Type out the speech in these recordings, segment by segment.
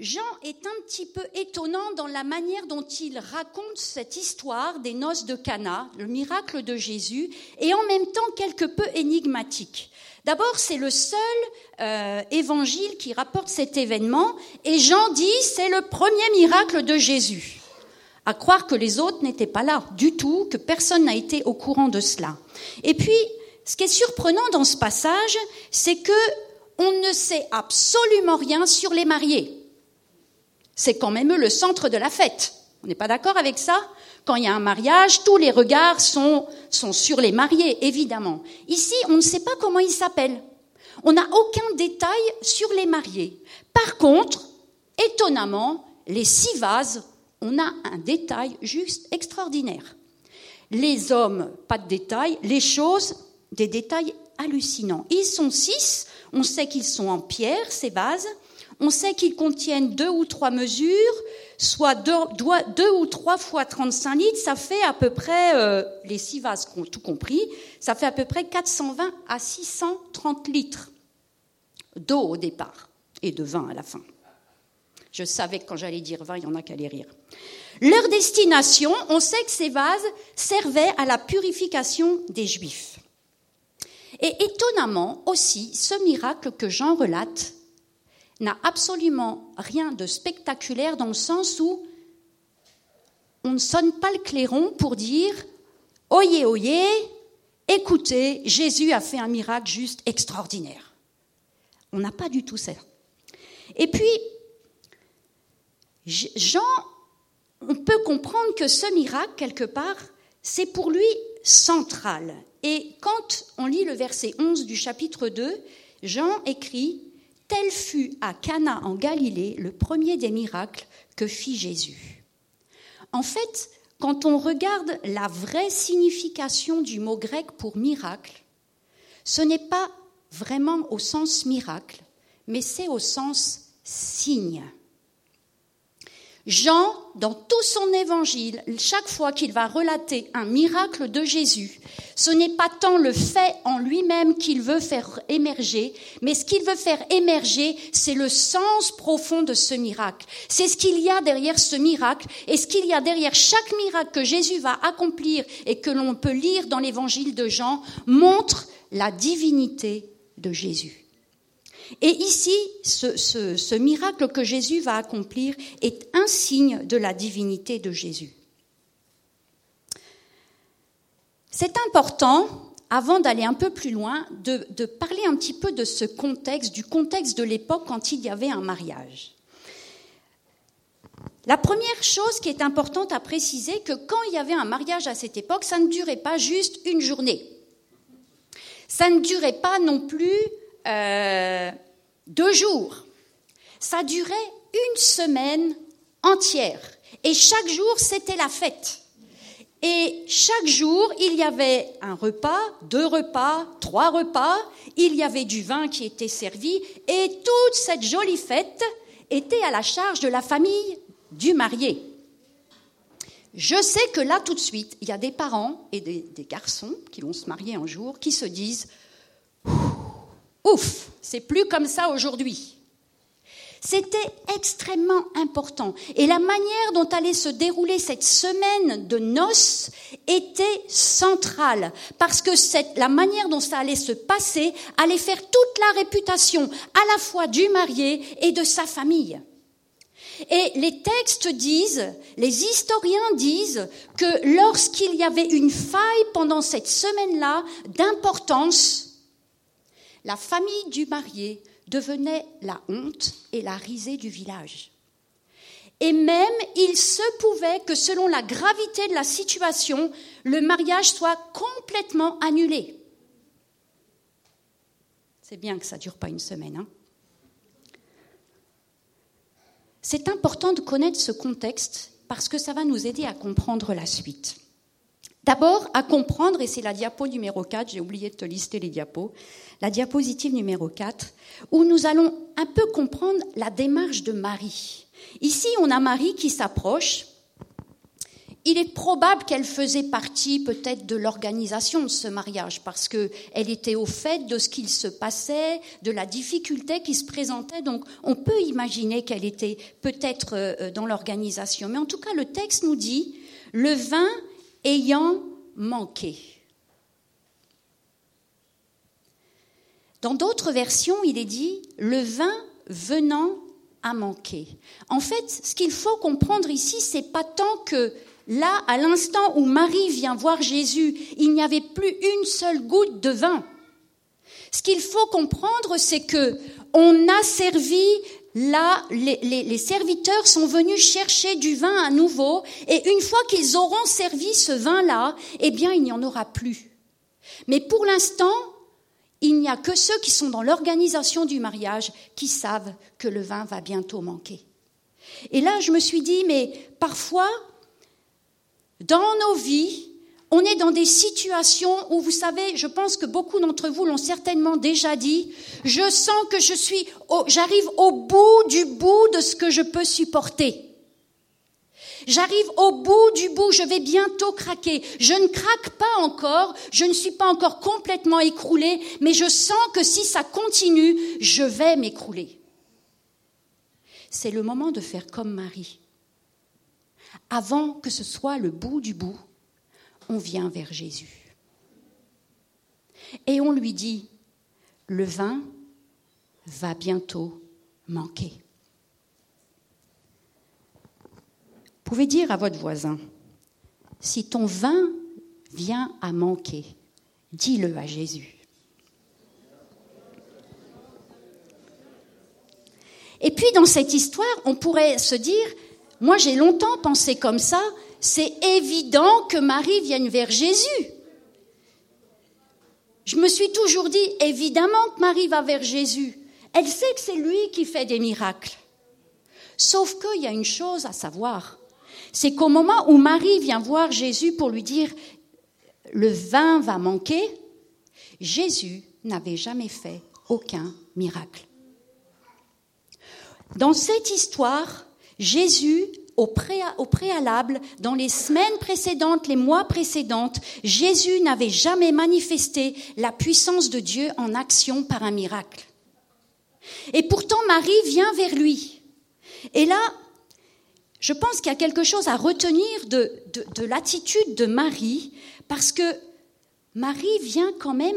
Jean est un petit peu étonnant dans la manière dont il raconte cette histoire des noces de Cana, le miracle de Jésus, et en même temps quelque peu énigmatique. D'abord, c'est le seul euh, évangile qui rapporte cet événement, et Jean dit c'est le premier miracle de Jésus. À croire que les autres n'étaient pas là du tout, que personne n'a été au courant de cela. Et puis, ce qui est surprenant dans ce passage, c'est que on ne sait absolument rien sur les mariés. C'est quand même le centre de la fête. On n'est pas d'accord avec ça? Quand il y a un mariage, tous les regards sont, sont sur les mariés, évidemment. Ici, on ne sait pas comment ils s'appellent. On n'a aucun détail sur les mariés. Par contre, étonnamment, les six vases, on a un détail juste extraordinaire. Les hommes, pas de détails. Les choses, des détails hallucinants. Ils sont six. On sait qu'ils sont en pierre, ces vases. On sait qu'ils contiennent deux ou trois mesures, soit deux, ou trois fois 35 litres. Ça fait à peu près, euh, les six vases tout compris, ça fait à peu près 420 à 630 litres d'eau au départ et de vin à la fin. Je savais que quand j'allais dire vin, il y en a qui allaient rire. Leur destination, on sait que ces vases servaient à la purification des Juifs. Et étonnamment aussi, ce miracle que Jean relate n'a absolument rien de spectaculaire dans le sens où on ne sonne pas le clairon pour dire Oyez, oyez, écoutez, Jésus a fait un miracle juste extraordinaire. On n'a pas du tout ça. Et puis, Jean, on peut comprendre que ce miracle, quelque part, c'est pour lui central. Et quand on lit le verset 11 du chapitre 2, Jean écrit Tel fut à Cana en Galilée le premier des miracles que fit Jésus. En fait, quand on regarde la vraie signification du mot grec pour miracle, ce n'est pas vraiment au sens miracle, mais c'est au sens signe. Jean, dans tout son évangile, chaque fois qu'il va relater un miracle de Jésus, ce n'est pas tant le fait en lui-même qu'il veut faire émerger, mais ce qu'il veut faire émerger, c'est le sens profond de ce miracle. C'est ce qu'il y a derrière ce miracle et ce qu'il y a derrière chaque miracle que Jésus va accomplir et que l'on peut lire dans l'évangile de Jean montre la divinité de Jésus. Et ici, ce, miracle que Jésus va accomplir est un signe de la divinité de Jésus. C'est important, avant d'aller un peu plus loin, de, parler un petit peu de ce contexte, du contexte de l'époque quand il y avait un mariage. La première chose qui est importante à préciser, que quand il y avait un mariage à cette époque, ça ne durait pas juste une journée. Ça ne durait pas non plus euh, deux jours. Ça durait une semaine entière. Et chaque jour, c'était la fête. Et chaque jour, il y avait un repas, deux repas, trois repas, il y avait du vin qui était servi, et toute cette jolie fête était à la charge de la famille du marié. Je sais que là, tout de suite, il y a des parents et des, des garçons qui vont se marier un jour qui se disent Ouf, c'est plus comme ça aujourd'hui. C'était extrêmement important. Et la manière dont allait se dérouler cette semaine de noces était centrale. Parce que la manière dont ça allait se passer allait faire toute la réputation à la fois du marié et de sa famille. Et les textes disent, les historiens disent que lorsqu'il y avait une faille pendant cette semaine-là d'importance, la famille du marié devenait la honte et la risée du village. Et même il se pouvait que selon la gravité de la situation, le mariage soit complètement annulé. C'est bien que ça ne dure pas une semaine. Hein. C'est important de connaître ce contexte parce que ça va nous aider à comprendre la suite. D'abord, à comprendre, et c'est la diapo numéro 4, j'ai oublié de te lister les diapos, la diapositive numéro 4, où nous allons un peu comprendre la démarche de Marie. Ici, on a Marie qui s'approche il est probable qu'elle faisait partie peut-être de l'organisation de ce mariage parce qu'elle était au fait de ce qu'il se passait, de la difficulté qui se présentait. Donc on peut imaginer qu'elle était peut-être euh, dans l'organisation. Mais en tout cas, le texte nous dit le vin ayant manqué. Dans d'autres versions, il est dit le vin venant à manquer. En fait, ce qu'il faut comprendre ici, c'est pas tant que Là, à l'instant où Marie vient voir Jésus, il n'y avait plus une seule goutte de vin. Ce qu'il faut comprendre, c'est que on a servi là, les, serviteurs sont venus chercher du vin à nouveau, et une fois qu'ils auront servi ce vin-là, eh bien, il n'y en aura plus. Mais pour l'instant, il n'y a que ceux qui sont dans l'organisation du mariage qui savent que le vin va bientôt manquer. Et là, je me suis dit, mais parfois, dans nos vies, on est dans des situations où, vous savez, je pense que beaucoup d'entre vous l'ont certainement déjà dit, je sens que je suis, j'arrive au bout du bout de ce que je peux supporter. J'arrive au bout du bout, je vais bientôt craquer. Je ne craque pas encore, je ne suis pas encore complètement écroulé, mais je sens que si ça continue, je vais m'écrouler. C'est le moment de faire comme Marie avant que ce soit le bout du bout, on vient vers Jésus. Et on lui dit, le vin va bientôt manquer. Vous pouvez dire à votre voisin, si ton vin vient à manquer, dis-le à Jésus. Et puis dans cette histoire, on pourrait se dire, moi, j'ai longtemps pensé comme ça. C'est évident que Marie vienne vers Jésus. Je me suis toujours dit, évidemment que Marie va vers Jésus. Elle sait que c'est lui qui fait des miracles. Sauf qu'il y a une chose à savoir. C'est qu'au moment où Marie vient voir Jésus pour lui dire, le vin va manquer, Jésus n'avait jamais fait aucun miracle. Dans cette histoire, Jésus, au, préalable, dans les semaines précédentes, les mois précédentes, Jésus n'avait jamais manifesté la puissance de Dieu en action par un miracle. Et pourtant, Marie vient vers lui. Et là, je pense qu'il y a quelque chose à retenir de, de l'attitude de Marie, parce que Marie vient quand même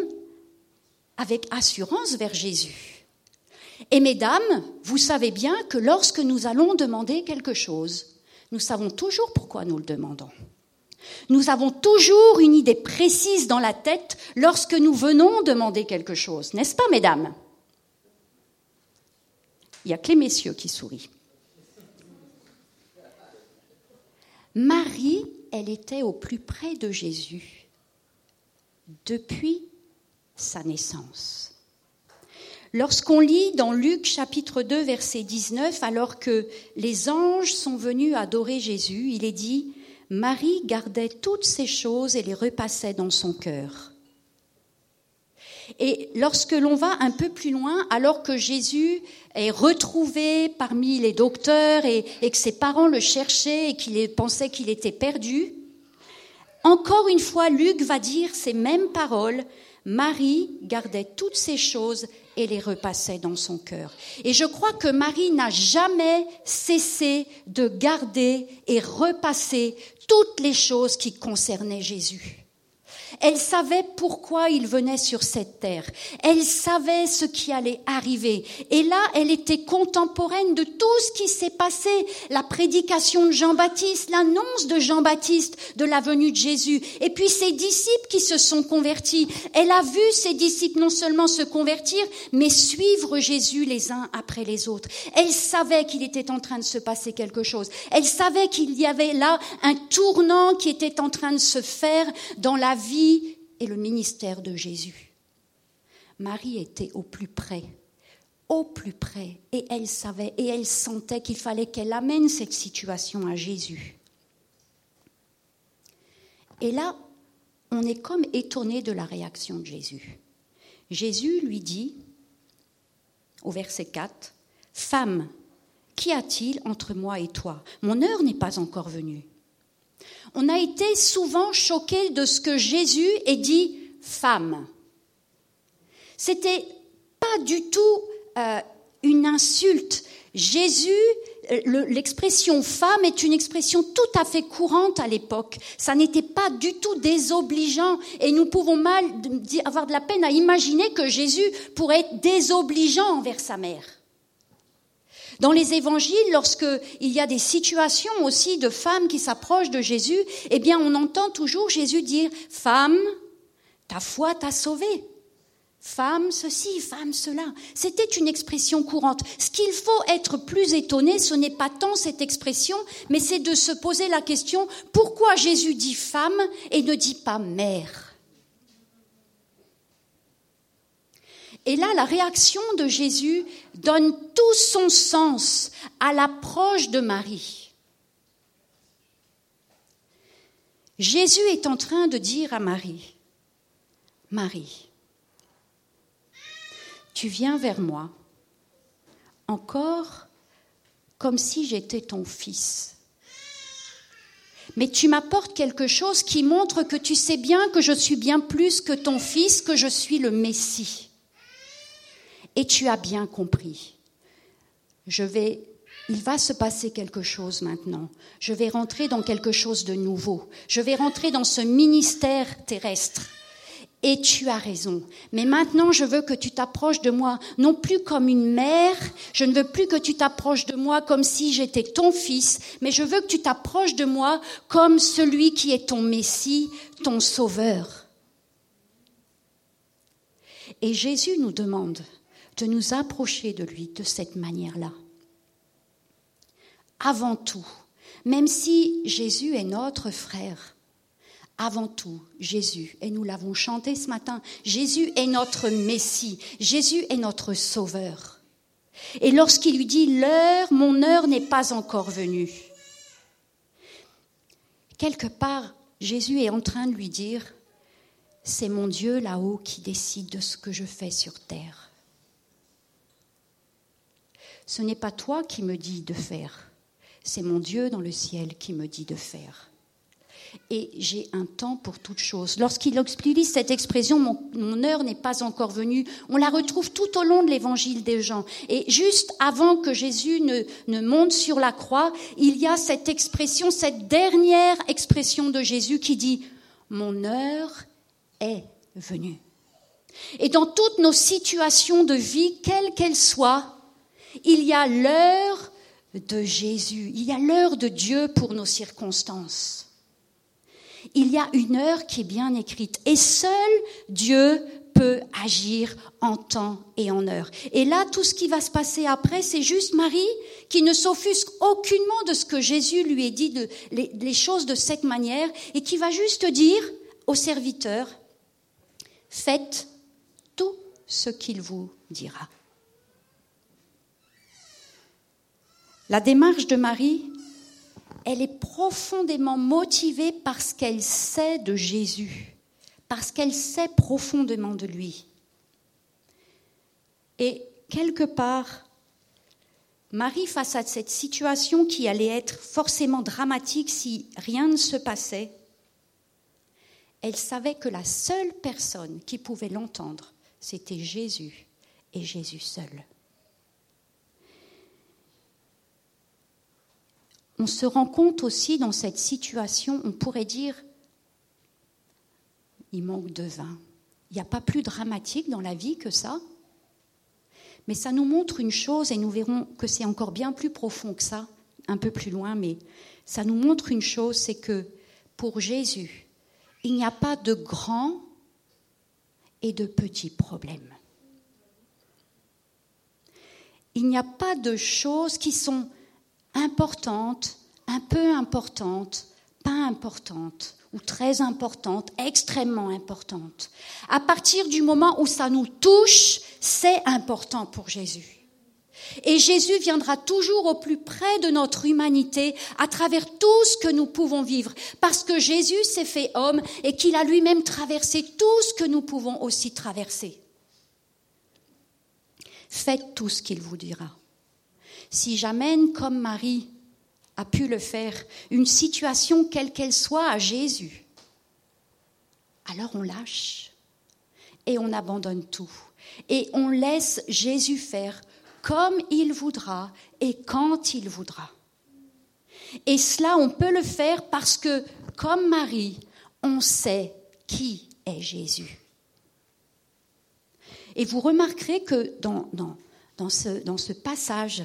avec assurance vers Jésus. Et mesdames, vous savez bien que lorsque nous allons demander quelque chose, nous savons toujours pourquoi nous le demandons. Nous avons toujours une idée précise dans la tête lorsque nous venons demander quelque chose, n'est-ce pas, mesdames? Il n'y a que les messieurs qui sourient. Marie, elle était au plus près de Jésus depuis sa naissance. Lorsqu'on lit dans Luc chapitre 2 verset 19, alors que les anges sont venus adorer Jésus, il est dit, Marie gardait toutes ces choses et les repassait dans son cœur. Et lorsque l'on va un peu plus loin, alors que Jésus est retrouvé parmi les docteurs et, que ses parents le cherchaient et qu'il pensait qu'il était perdu, encore une fois, Luc va dire ces mêmes paroles. Marie gardait toutes ces choses et les repassait dans son cœur. Et je crois que Marie n'a jamais cessé de garder et repasser toutes les choses qui concernaient Jésus. Elle savait pourquoi il venait sur cette terre. Elle savait ce qui allait arriver. Et là, elle était contemporaine de tout ce qui s'est passé. La prédication de Jean-Baptiste, l'annonce de Jean-Baptiste de la venue de Jésus. Et puis ses disciples qui se sont convertis. Elle a vu ses disciples non seulement se convertir, mais suivre Jésus les uns après les autres. Elle savait qu'il était en train de se passer quelque chose. Elle savait qu'il y avait là un tournant qui était en train de se faire dans la vie et le ministère de Jésus. Marie était au plus près, au plus près, et elle savait et elle sentait qu'il fallait qu'elle amène cette situation à Jésus. Et là, on est comme étonné de la réaction de Jésus. Jésus lui dit, au verset 4, Femme, qu'y a-t-il entre moi et toi? Mon heure n'est pas encore venue. On a été souvent choqué de ce que Jésus ait dit femme. C'était pas du tout euh, une insulte. Jésus, euh, l'expression femme est une expression tout à fait courante à l'époque. Ça n'était pas du tout désobligeant et nous pouvons mal avoir de la peine à imaginer que Jésus pourrait être désobligeant envers sa mère. Dans les évangiles, lorsqu'il y a des situations aussi de femmes qui s'approchent de Jésus, eh bien, on entend toujours Jésus dire, femme, ta foi t'a sauvée. Femme ceci, femme cela. C'était une expression courante. Ce qu'il faut être plus étonné, ce n'est pas tant cette expression, mais c'est de se poser la question, pourquoi Jésus dit femme et ne dit pas mère Et là, la réaction de Jésus donne tout son sens à l'approche de Marie. Jésus est en train de dire à Marie, Marie, tu viens vers moi encore comme si j'étais ton fils. Mais tu m'apportes quelque chose qui montre que tu sais bien que je suis bien plus que ton fils, que je suis le Messie. Et tu as bien compris. Je vais, il va se passer quelque chose maintenant. Je vais rentrer dans quelque chose de nouveau. Je vais rentrer dans ce ministère terrestre. Et tu as raison. Mais maintenant, je veux que tu t'approches de moi, non plus comme une mère, je ne veux plus que tu t'approches de moi comme si j'étais ton fils, mais je veux que tu t'approches de moi comme celui qui est ton Messie, ton Sauveur. Et Jésus nous demande de nous approcher de lui de cette manière-là. Avant tout, même si Jésus est notre frère, avant tout, Jésus, et nous l'avons chanté ce matin, Jésus est notre Messie, Jésus est notre Sauveur. Et lorsqu'il lui dit, l'heure, mon heure n'est pas encore venue, quelque part, Jésus est en train de lui dire, c'est mon Dieu là-haut qui décide de ce que je fais sur terre. Ce n'est pas toi qui me dis de faire, c'est mon Dieu dans le ciel qui me dit de faire et j'ai un temps pour toute chose. Lorsqu'il utilise cette expression, mon, heure n'est pas encore venue, on la retrouve tout au long de l'évangile des gens. Et juste avant que Jésus ne monte sur la croix, il y a cette expression, cette dernière expression de Jésus qui dit, mon heure est venue. Et dans toutes nos situations de vie, quelles qu'elles soient, il y a l'heure de Jésus, il y a l'heure de Dieu pour nos circonstances il y a une heure qui est bien écrite. Et seul Dieu peut agir en temps et en heure. Et là, tout ce qui va se passer après, c'est juste Marie qui ne s'offusque aucunement de ce que Jésus lui ait dit, de, les, choses de cette manière, et qui va juste dire au serviteur, faites tout ce qu'il vous dira. La démarche de Marie elle est profondément motivée parce qu'elle sait de Jésus, parce qu'elle sait profondément de lui. Et quelque part, Marie, face à cette situation qui allait être forcément dramatique si rien ne se passait, elle savait que la seule personne qui pouvait l'entendre, c'était Jésus et Jésus seul. On se rend compte aussi dans cette situation, on pourrait dire, il manque de vin. Il n'y a pas plus dramatique dans la vie que ça. Mais ça nous montre une chose, et nous verrons que c'est encore bien plus profond que ça, un peu plus loin, mais ça nous montre une chose, c'est que pour Jésus, il n'y a pas de grands et de petits problèmes. Il n'y a pas de choses qui sont importante, un peu importante, pas importante ou très importante, extrêmement importante. À partir du moment où ça nous touche, c'est important pour Jésus. Et Jésus viendra toujours au plus près de notre humanité à travers tout ce que nous pouvons vivre, parce que Jésus s'est fait homme et qu'il a lui-même traversé tout ce que nous pouvons aussi traverser. Faites tout ce qu'il vous dira si j'amène comme Marie a pu le faire, une situation quelle qu'elle soit à Jésus, alors on lâche et on abandonne tout. Et on laisse Jésus faire comme il voudra et quand il voudra. Et cela, on peut le faire parce que, comme Marie, on sait qui est Jésus. Et vous remarquerez que dans, dans, ce, passage,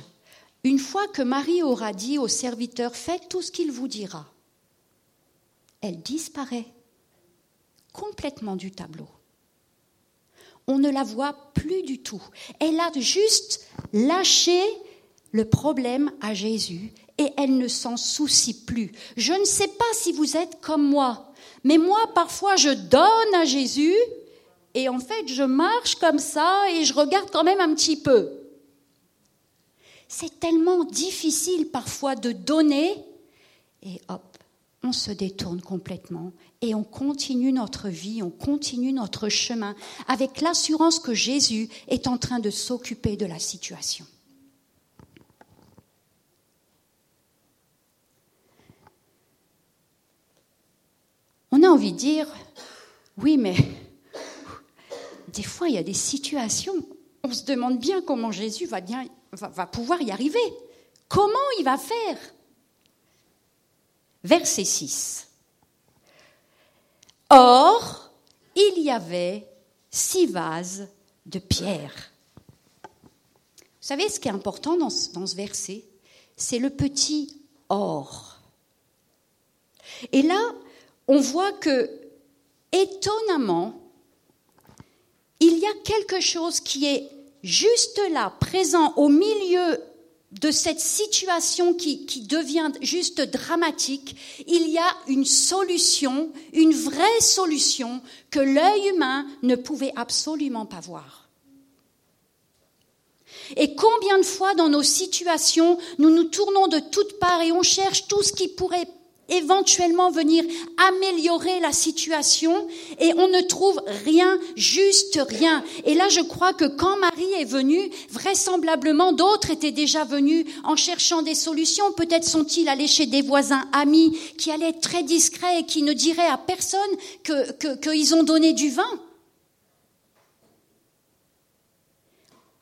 une fois que Marie aura dit au serviteur, faites tout ce qu'il vous dira, elle disparaît complètement du tableau. On ne la voit plus du tout. Elle a juste lâché le problème à Jésus et elle ne s'en soucie plus. Je ne sais pas si vous êtes comme moi, mais moi parfois je donne à Jésus et en fait je marche comme ça et je regarde quand même un petit peu. C'est tellement difficile parfois de donner et hop, on se détourne complètement et on continue notre vie, on continue notre chemin avec l'assurance que Jésus est en train de s'occuper de la situation. On a envie de dire, oui, mais des fois, il y a des situations, on se demande bien comment Jésus va, bien, va, pouvoir y arriver. Comment il va faire? Verset 6. Or, il y avait six vases de pierre. Vous savez ce qui est important dans ce, dans ce verset C'est le petit or. Et là, on voit que, étonnamment, il y a quelque chose qui est juste là, présent au milieu de cette situation qui, devient juste dramatique, il y a une solution, une vraie solution que l'œil humain ne pouvait absolument pas voir. Et combien de fois dans nos situations, nous nous tournons de toutes parts et on cherche tout ce qui pourrait éventuellement venir améliorer la situation et on ne trouve rien, juste rien. Et là, je crois que quand Marie est venue, vraisemblablement d'autres étaient déjà venus en cherchant des solutions. Peut-être sont-ils allés chez des voisins amis qui allaient être très discrets et qui ne diraient à personne qu'ils que, ont donné du vin.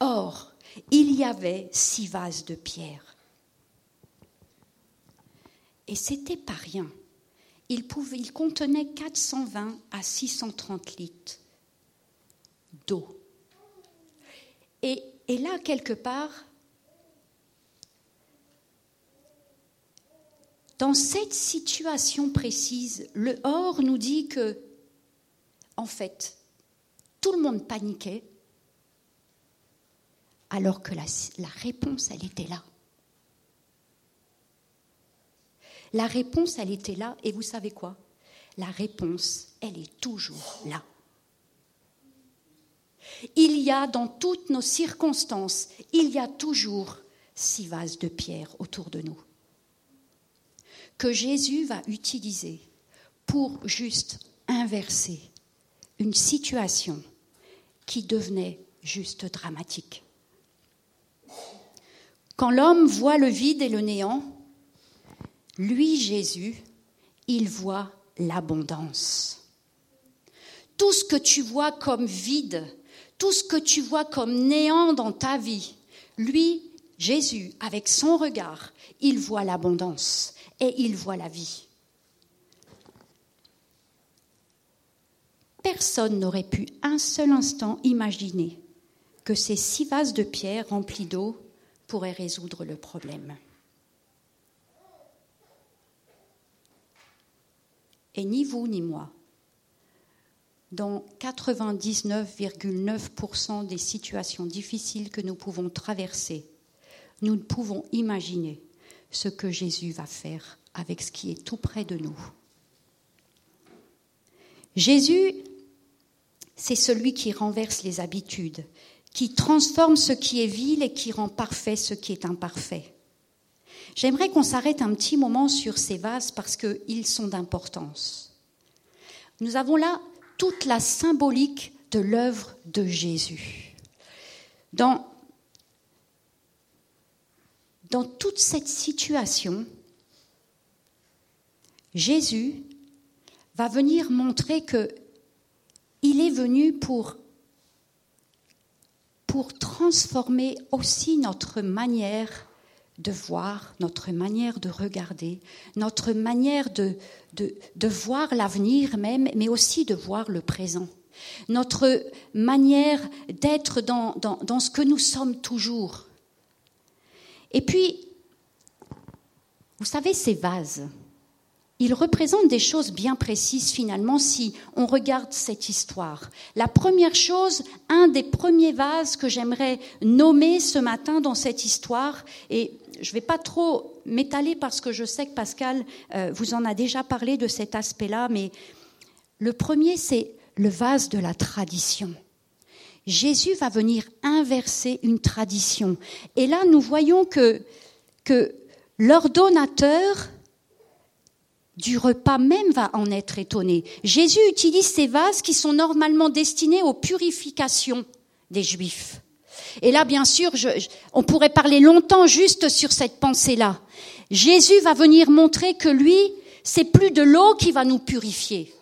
Or, il y avait six vases de pierre et c'était pas rien. Il, contenait 420 à 630 litres d'eau. Et, et là, quelque part, dans cette situation précise, le Or nous dit que, en fait, tout le monde paniquait, alors que la, la réponse, elle était là. La réponse, elle était là, et vous savez quoi? La réponse, elle est toujours là. Il y a dans toutes nos circonstances, il y a toujours six vases de pierre autour de nous que Jésus va utiliser pour juste inverser une situation qui devenait juste dramatique. Quand l'homme voit le vide et le néant, lui, Jésus, il voit l'abondance. Tout ce que tu vois comme vide, tout ce que tu vois comme néant dans ta vie, lui, Jésus, avec son regard, il voit l'abondance et il voit la vie. Personne n'aurait pu un seul instant imaginer que ces six vases de pierre remplis d'eau pourraient résoudre le problème. Et ni vous ni moi. Dans 99,9% des situations difficiles que nous pouvons traverser, nous ne pouvons imaginer ce que Jésus va faire avec ce qui est tout près de nous. Jésus, c'est celui qui renverse les habitudes, qui transforme ce qui est vil et qui rend parfait ce qui est imparfait. J'aimerais qu'on s'arrête un petit moment sur ces vases parce qu'ils sont d'importance. Nous avons là toute la symbolique de l'œuvre de Jésus. Dans, dans toute cette situation, Jésus va venir montrer que il est venu pour pour transformer aussi notre manière de voir, notre manière de regarder, notre manière de, de, de voir l'avenir même, mais aussi de voir le présent, notre manière d'être dans, dans, dans ce que nous sommes toujours. Et puis, vous savez, ces vases, ils représentent des choses bien précises finalement si on regarde cette histoire. La première chose, un des premiers vases que j'aimerais nommer ce matin dans cette histoire, et je ne vais pas trop m'étaler parce que je sais que Pascal euh, vous en a déjà parlé de cet aspect-là, mais le premier, c'est le vase de la tradition. Jésus va venir inverser une tradition. Et là, nous voyons que, que l'ordonnateur du repas même va en être étonné. Jésus utilise ces vases qui sont normalement destinés aux purifications des Juifs. Et là, bien sûr, on pourrait parler longtemps juste sur cette pensée-là. Jésus va venir montrer que lui, c'est plus de l'eau qui va nous purifier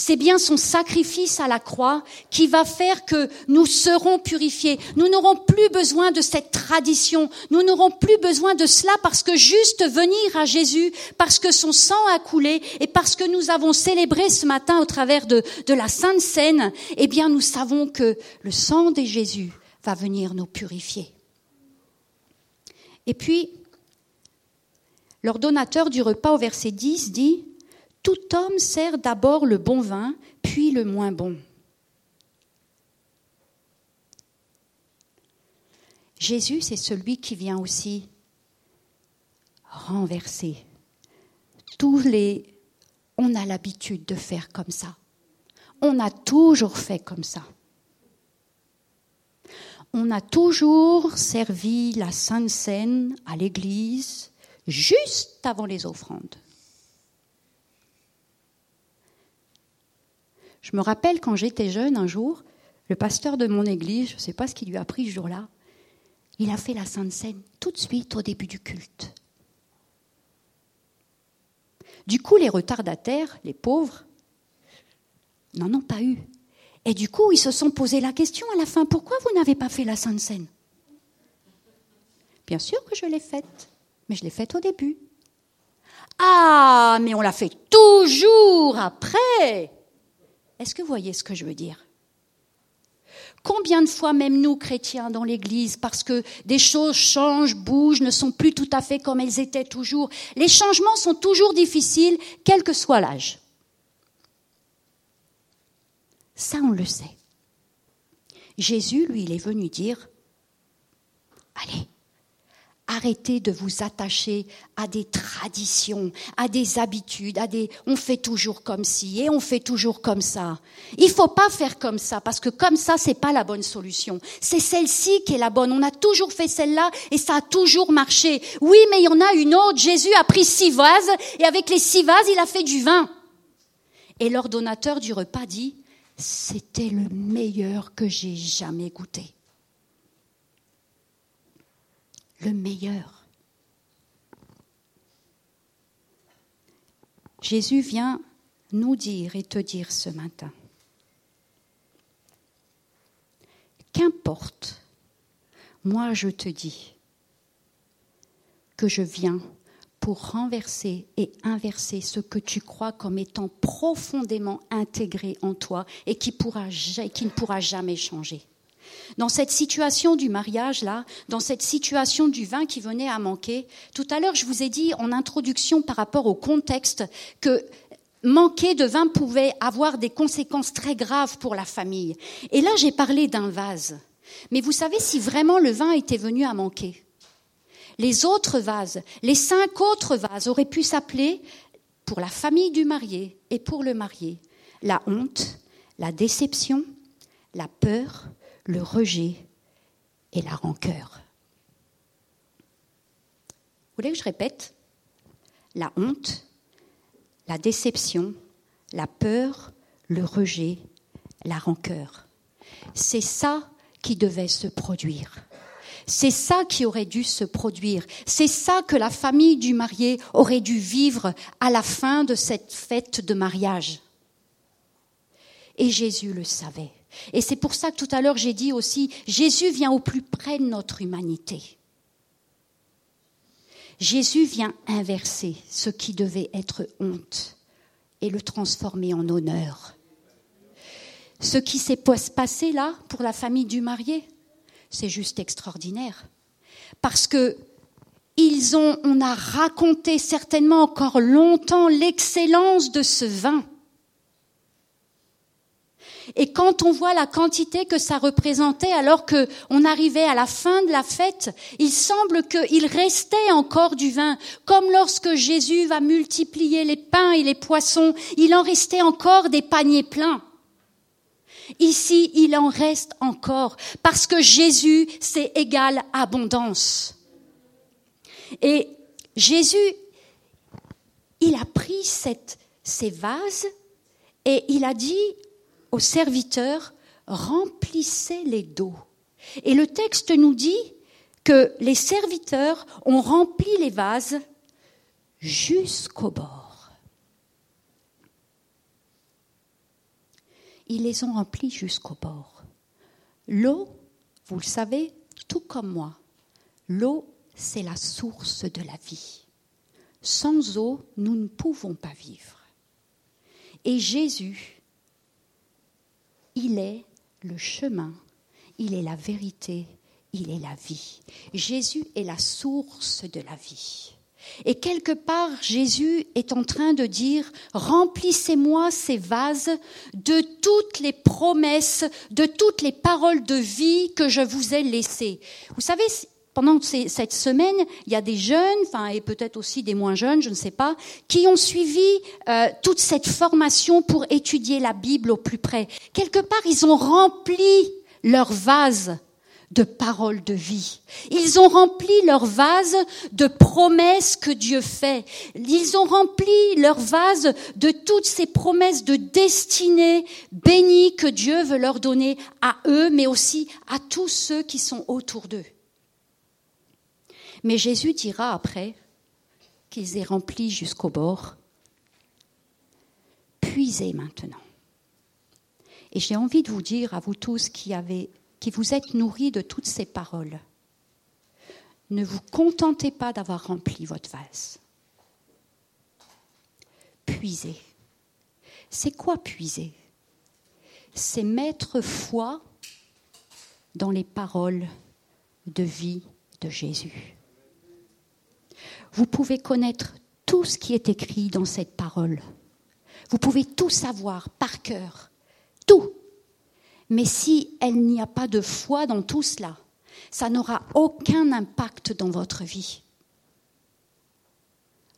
c'est bien son sacrifice à la croix qui va faire que nous serons purifiés. Nous n'aurons plus besoin de cette tradition. Nous n'aurons plus besoin de cela parce que juste venir à Jésus, parce que son sang a coulé et parce que nous avons célébré ce matin au travers de, la Sainte Seine, eh bien nous savons que le sang de Jésus va venir nous purifier. Et puis, l'ordonnateur du repas au verset 10 dit, tout homme sert d'abord le bon vin, puis le moins bon. Jésus, c'est celui qui vient aussi renverser tous les... On a l'habitude de faire comme ça. On a toujours fait comme ça. On a toujours servi la Sainte Seine à l'Église juste avant les offrandes. Je me rappelle quand j'étais jeune un jour, le pasteur de mon église, je ne sais pas ce qu'il lui a pris ce jour-là, il a fait la Sainte Seine tout de suite au début du culte. Du coup, les retardataires, les pauvres, n'en ont pas eu. Et du coup, ils se sont posé la question à la fin, pourquoi vous n'avez pas fait la Sainte Seine? Bien sûr que je l'ai faite, mais je l'ai faite au début. Ah, mais on l'a fait toujours après. Est-ce que vous voyez ce que je veux dire? Combien de fois même nous, chrétiens, dans l'Église, parce que des choses changent, bougent, ne sont plus tout à fait comme elles étaient toujours, les changements sont toujours difficiles, quel que soit l'âge. Ça, on le sait. Jésus, lui, il est venu dire, allez, Arrêtez de vous attacher à des traditions, à des habitudes, à des on fait toujours comme ci et on fait toujours comme ça. Il faut pas faire comme ça parce que comme ça c'est pas la bonne solution. C'est celle-ci qui est la bonne. On a toujours fait celle-là et ça a toujours marché. Oui, mais il y en a une autre. Jésus a pris six vases et avec les six vases, il a fait du vin. Et l'ordonnateur du repas dit c'était le meilleur que j'ai jamais goûté le meilleur. Jésus vient nous dire et te dire ce matin, qu'importe, moi je te dis que je viens pour renverser et inverser ce que tu crois comme étant profondément intégré en toi et qui, ne pourra jamais changer. Dans cette situation du mariage, là, dans cette situation du vin qui venait à manquer, tout à l'heure, je vous ai dit en introduction par rapport au contexte que manquer de vin pouvait avoir des conséquences très graves pour la famille. Et là, j'ai parlé d'un vase. Mais vous savez si vraiment le vin était venu à manquer? Les autres vases, les cinq autres vases auraient pu s'appeler, pour la famille du marié et pour le marié, la honte, la déception, la peur, le rejet et la rancœur. Vous voulez que je répète? La honte, la déception, la peur, le rejet, la rancœur. C'est ça qui devait se produire. C'est ça qui aurait dû se produire. C'est ça que la famille du marié aurait dû vivre à la fin de cette fête de mariage. Et Jésus le savait. Et c'est pour ça que tout à l'heure j'ai dit aussi, Jésus vient au plus près de notre humanité. Jésus vient inverser ce qui devait être honte et le transformer en honneur. Ce qui s'est passé là pour la famille du marié, c'est juste extraordinaire. Parce que ont, on a raconté certainement encore longtemps l'excellence de ce vin. Et quand on voit la quantité que ça représentait alors que on arrivait à la fin de la fête, il semble qu'il restait encore du vin. Comme lorsque Jésus va multiplier les pains et les poissons, il en restait encore des paniers pleins. Ici, il en reste encore, parce que Jésus, c'est égal abondance. Et Jésus, il a pris ces vases et il a dit aux serviteurs, remplissez-les d'eau. Et le texte nous dit que les serviteurs ont rempli les vases jusqu'au bord. Ils les ont remplis jusqu'au bord. L'eau, vous le savez, tout comme moi, l'eau, c'est la source de la vie. Sans eau, nous ne pouvons pas vivre. Et Jésus il est le chemin, il est la vérité, il est la vie. Jésus est la source de la vie. Et quelque part, Jésus est en train de dire, remplissez-moi ces vases de toutes les promesses, de toutes les paroles de vie que je vous ai laissées. Vous savez, pendant cette semaine, il y a des jeunes, enfin, et peut-être aussi des moins jeunes, je ne sais pas, qui ont suivi euh, toute cette formation pour étudier la Bible au plus près. Quelque part, ils ont rempli leur vase de paroles de vie. Ils ont rempli leur vase de promesses que Dieu fait. Ils ont rempli leur vase de toutes ces promesses de destinée bénie que Dieu veut leur donner à eux, mais aussi à tous ceux qui sont autour d'eux. Mais Jésus dira après qu'ils aient rempli jusqu'au bord. Puisez maintenant. Et j'ai envie de vous dire à vous tous qui, avez, qui vous êtes nourris de toutes ces paroles, ne vous contentez pas d'avoir rempli votre vase. Puisez. C'est quoi puiser? C'est mettre foi dans les paroles de vie de Jésus. Vous pouvez connaître tout ce qui est écrit dans cette parole. Vous pouvez tout savoir par cœur. Tout. Mais si elle n'y a pas de foi dans tout cela, ça n'aura aucun impact dans votre vie.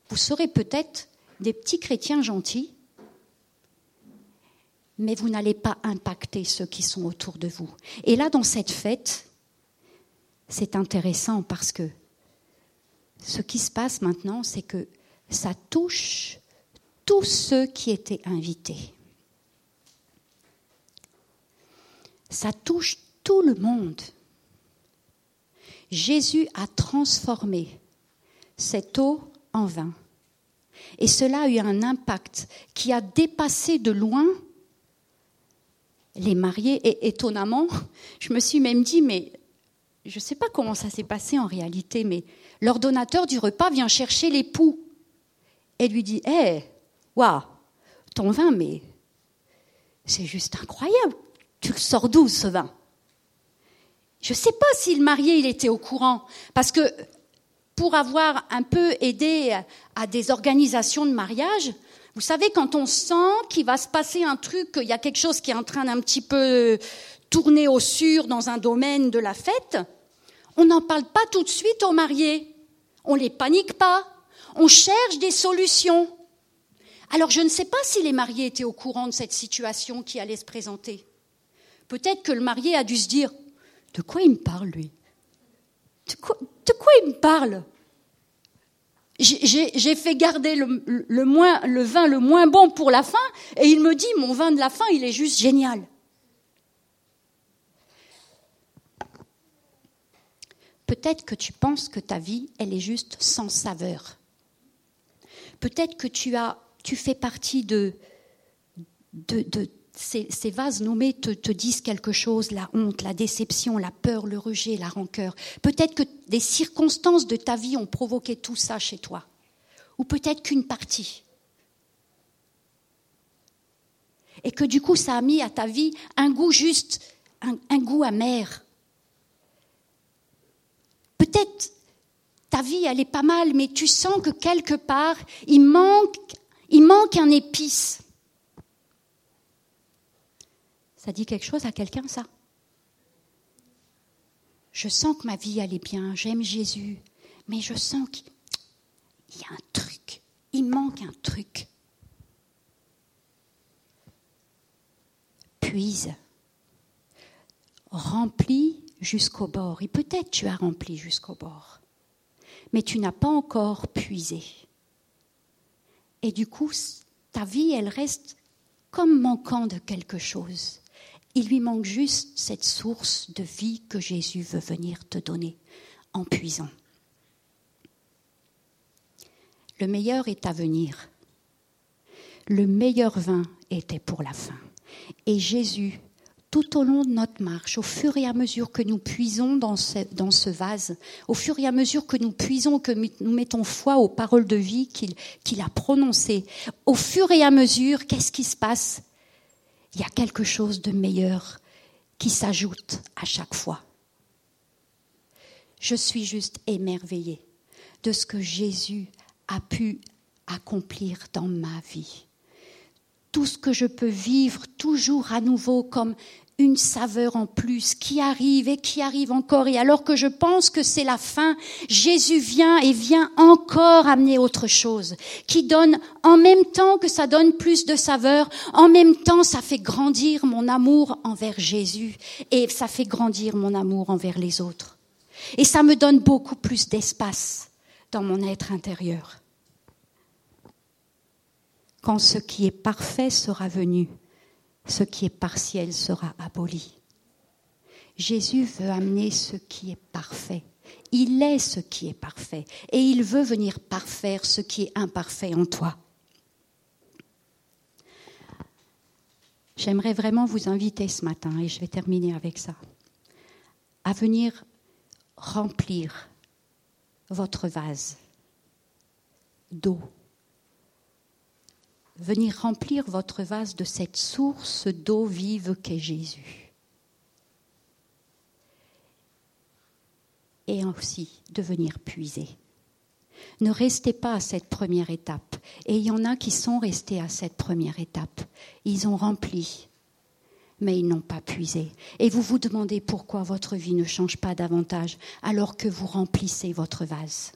Vous serez peut-être des petits chrétiens gentils, mais vous n'allez pas impacter ceux qui sont autour de vous. Et là, dans cette fête, c'est intéressant parce que ce qui se passe maintenant, c'est que ça touche tous ceux qui étaient invités. Ça touche tout le monde. Jésus a transformé cette eau en vin. Et cela a eu un impact qui a dépassé de loin les mariés. Et étonnamment, je me suis même dit, mais je ne sais pas comment ça s'est passé en réalité, mais l'ordonnateur du repas vient chercher l'époux et lui dit Hé, waouh, ton vin, mais c'est juste incroyable. Tu le sors d'où ce vin? Je ne sais pas si le marié il était au courant, parce que pour avoir un peu aidé à des organisations de mariage, vous savez, quand on sent qu'il va se passer un truc, qu'il y a quelque chose qui est en train d'un petit peu tourner au sûr dans un domaine de la fête, on n'en parle pas tout de suite aux mariés. On les panique pas. On cherche des solutions. Alors je ne sais pas si les mariés étaient au courant de cette situation qui allait se présenter. Peut-être que le marié a dû se dire De quoi il me parle, lui? De quoi, il me parle? J'ai fait garder le, le vin le moins bon pour la fin, et il me dit Mon vin de la fin, il est juste génial. Peut-être que tu penses que ta vie, elle est juste sans saveur. Peut-être que tu, as, tu fais partie de, ces, vases nommés te, disent quelque chose, la honte, la déception, la peur, le rejet, la rancœur. Peut-être que des circonstances de ta vie ont provoqué tout ça chez toi. Ou peut-être qu'une partie. Et que du coup, ça a mis à ta vie un goût juste, un, goût amer. Peut-être ta vie, elle est pas mal, mais tu sens que quelque part, il manque, il un épice. Ça dit quelque chose à quelqu'un, ça? Je sens que ma vie, elle est bien, j'aime Jésus, mais je sens qu'il y a un truc, il manque un truc. puise, remplis jusqu'au bord. Et peut-être tu as rempli jusqu'au bord, mais tu n'as pas encore puisé. Et du coup, ta vie, elle reste comme manquant de quelque chose. Il lui manque juste cette source de vie que Jésus veut venir te donner en puisant. Le meilleur est à venir. Le meilleur vin était pour la fin. Et Jésus, tout au long de notre marche, au fur et à mesure que nous puisons dans ce, vase, au fur et à mesure que nous puisons, que nous mettons foi aux paroles de vie qu'il a prononcées, au fur et à mesure, qu'est-ce qui se passe? Il y a quelque chose de meilleur qui s'ajoute à chaque fois. Je suis juste émerveillée de ce que Jésus a pu accomplir dans ma vie tout ce que je peux vivre toujours à nouveau comme une saveur en plus qui arrive et qui arrive encore. Et alors que je pense que c'est la fin, Jésus vient et vient encore amener autre chose, qui donne en même temps que ça donne plus de saveur, en même temps ça fait grandir mon amour envers Jésus et ça fait grandir mon amour envers les autres. Et ça me donne beaucoup plus d'espace dans mon être intérieur quand ce qui est parfait sera venu, ce qui est partiel sera aboli. Jésus veut amener ce qui est parfait. Il est ce qui est parfait et il veut venir parfaire ce qui est imparfait en toi. J'aimerais vraiment vous inviter ce matin, et je vais terminer avec ça, à venir remplir votre vase d'eau venir remplir votre vase de cette source d'eau vive qu'est Jésus. Et aussi de venir puiser. Ne restez pas à cette première étape. Et il y en a qui sont restés à cette première étape. Ils ont rempli, mais ils n'ont pas puisé. Et vous vous demandez pourquoi votre vie ne change pas davantage alors que vous remplissez votre vase.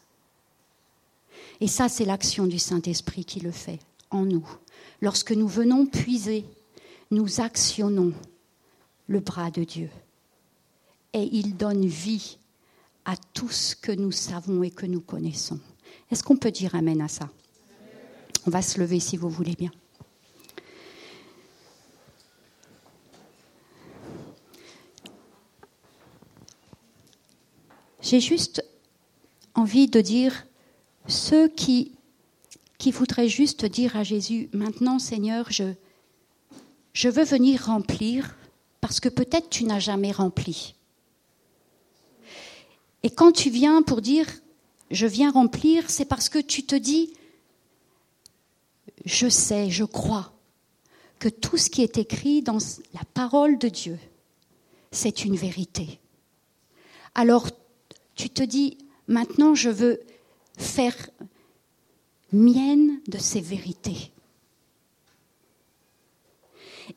Et ça, c'est l'action du Saint-Esprit qui le fait en nous. Lorsque nous venons puiser, nous actionnons le bras de Dieu. Et il donne vie à tout ce que nous savons et que nous connaissons. Est-ce qu'on peut dire Amen à ça? On va se lever si vous voulez bien. J'ai juste envie de dire, ceux qui qui voudrait juste dire à Jésus, maintenant Seigneur, je, je veux venir remplir parce que peut-être tu n'as jamais rempli. Et quand tu viens pour dire, je viens remplir, c'est parce que tu te dis, je sais, je crois que tout ce qui est écrit dans la parole de Dieu, c'est une vérité. Alors tu te dis, maintenant je veux faire mienne de ces vérités.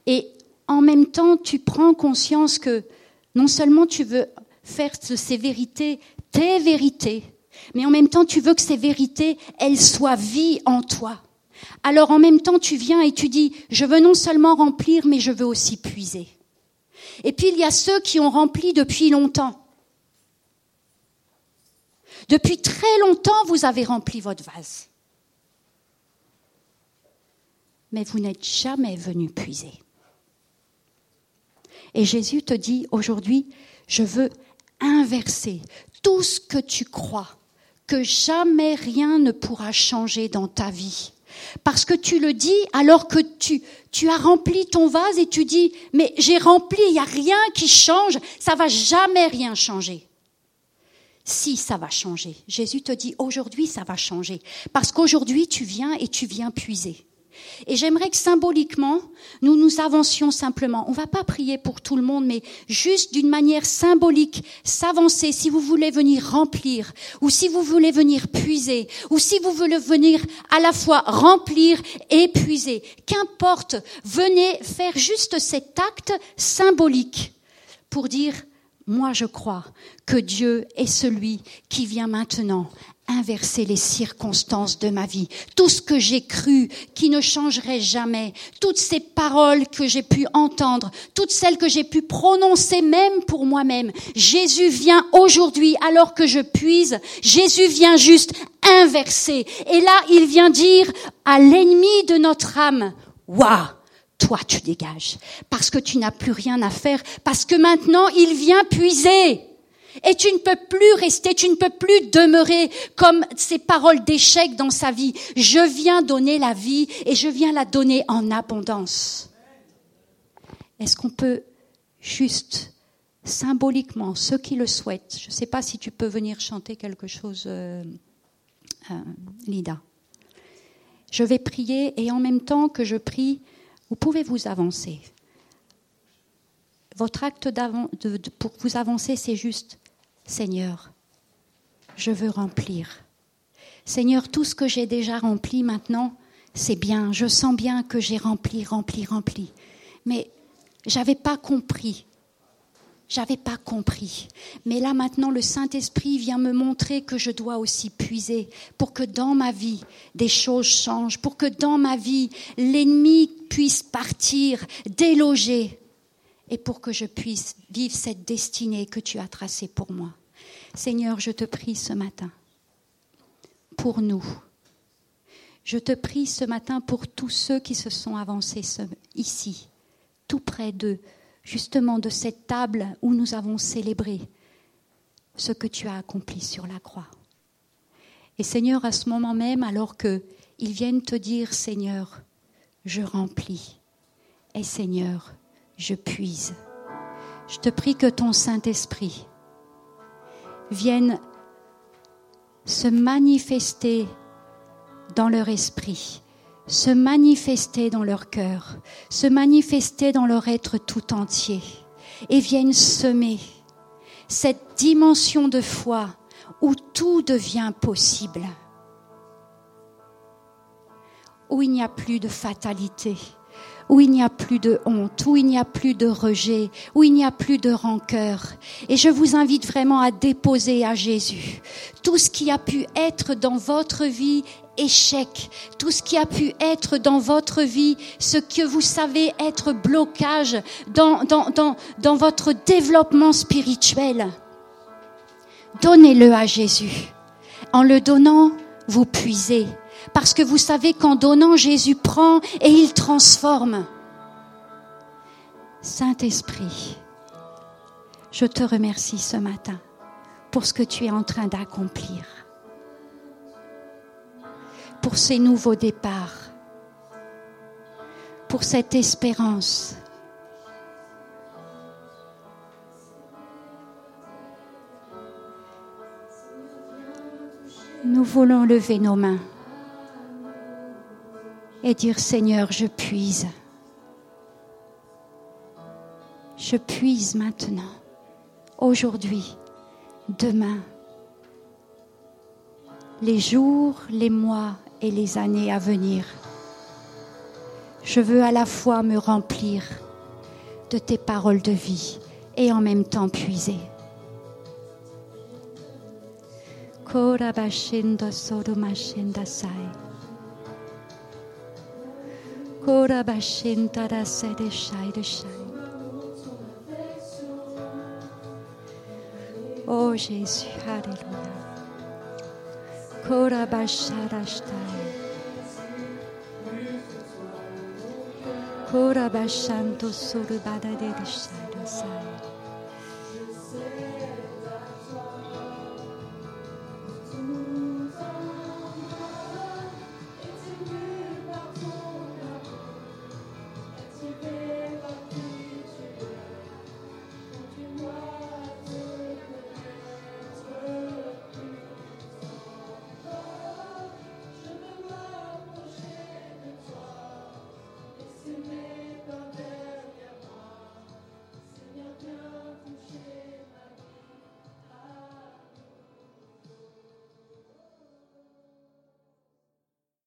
Et en même temps, tu prends conscience que non seulement tu veux faire de ces vérités tes vérités, mais en même temps, tu veux que ces vérités, elles soient vie en toi. Alors en même temps, tu viens et tu dis, je veux non seulement remplir, mais je veux aussi puiser. Et puis il y a ceux qui ont rempli depuis longtemps. Depuis très longtemps, vous avez rempli votre vase mais vous n'êtes jamais venu puiser. Et Jésus te dit aujourd'hui, je veux inverser tout ce que tu crois, que jamais rien ne pourra changer dans ta vie. Parce que tu le dis alors que tu, tu as rempli ton vase et tu dis, mais j'ai rempli, il n'y a rien qui change, ça va jamais rien changer. Si ça va changer. Jésus te dit, aujourd'hui ça va changer. Parce qu'aujourd'hui tu viens et tu viens puiser. Et j'aimerais que symboliquement, nous nous avancions simplement. On ne va pas prier pour tout le monde, mais juste d'une manière symbolique, s'avancer si vous voulez venir remplir, ou si vous voulez venir puiser, ou si vous voulez venir à la fois remplir et puiser. Qu'importe, venez faire juste cet acte symbolique pour dire, moi je crois que Dieu est celui qui vient maintenant inverser les circonstances de ma vie. Tout ce que j'ai cru qui ne changerait jamais, toutes ces paroles que j'ai pu entendre, toutes celles que j'ai pu prononcer même pour moi-même. Jésus vient aujourd'hui alors que je puise. Jésus vient juste inverser. Et là, il vient dire à l'ennemi de notre âme, waouh, toi tu dégages. Parce que tu n'as plus rien à faire. Parce que maintenant, il vient puiser. Et tu ne peux plus rester, tu ne peux plus demeurer comme ces paroles d'échec dans sa vie. Je viens donner la vie et je viens la donner en abondance. Est-ce qu'on peut juste symboliquement, ceux qui le souhaitent, je ne sais pas si tu peux venir chanter quelque chose, euh, euh, Lida. Je vais prier et en même temps que je prie, vous pouvez vous avancer. Votre acte de, pour vous avancer, c'est juste Seigneur, je veux remplir. Seigneur, tout ce que j'ai déjà rempli maintenant, c'est bien. Je sens bien que j'ai rempli, rempli, rempli. Mais j'avais pas compris. J'avais pas compris. Mais là maintenant, le Saint-Esprit vient me montrer que je dois aussi puiser pour que dans ma vie, des choses changent, pour que dans ma vie, l'ennemi puisse partir, déloger, et pour que je puisse vivre cette destinée que tu as tracée pour moi. Seigneur, je te prie ce matin pour nous. Je te prie ce matin pour tous ceux qui se sont avancés ici, tout près d'eux, justement de cette table où nous avons célébré ce que tu as accompli sur la croix. Et Seigneur, à ce moment même, alors qu'ils viennent te dire, Seigneur, je remplis, et Seigneur, je puise, je te prie que ton Saint-Esprit viennent se manifester dans leur esprit, se manifester dans leur cœur, se manifester dans leur être tout entier et viennent semer cette dimension de foi où tout devient possible, où il n'y a plus de fatalité, où il n'y a plus de honte, où il n'y a plus de rejet, où il n'y a plus de rancœur. Et je vous invite vraiment à déposer à Jésus tout ce qui a pu être dans votre vie échec, tout ce qui a pu être dans votre vie, ce que vous savez être blocage dans, dans, dans, dans votre développement spirituel. Donnez-le à Jésus. En le donnant, vous puisez. Parce que vous savez qu'en donnant, Jésus prend et il transforme. Saint-Esprit, je te remercie ce matin pour ce que tu es en train d'accomplir, pour ces nouveaux départs, pour cette espérance. Nous voulons lever nos mains et dire Seigneur, je puise. Je puise maintenant, aujourd'hui, demain, les jours, les mois et les années à venir. Je veux à la fois me remplir de tes paroles de vie et en même temps puiser. Kora bashintara sere shaira shai. Oh Jesus, hallelujah. Kora basharashtai. Kora bashanto suru badadere shaira shai.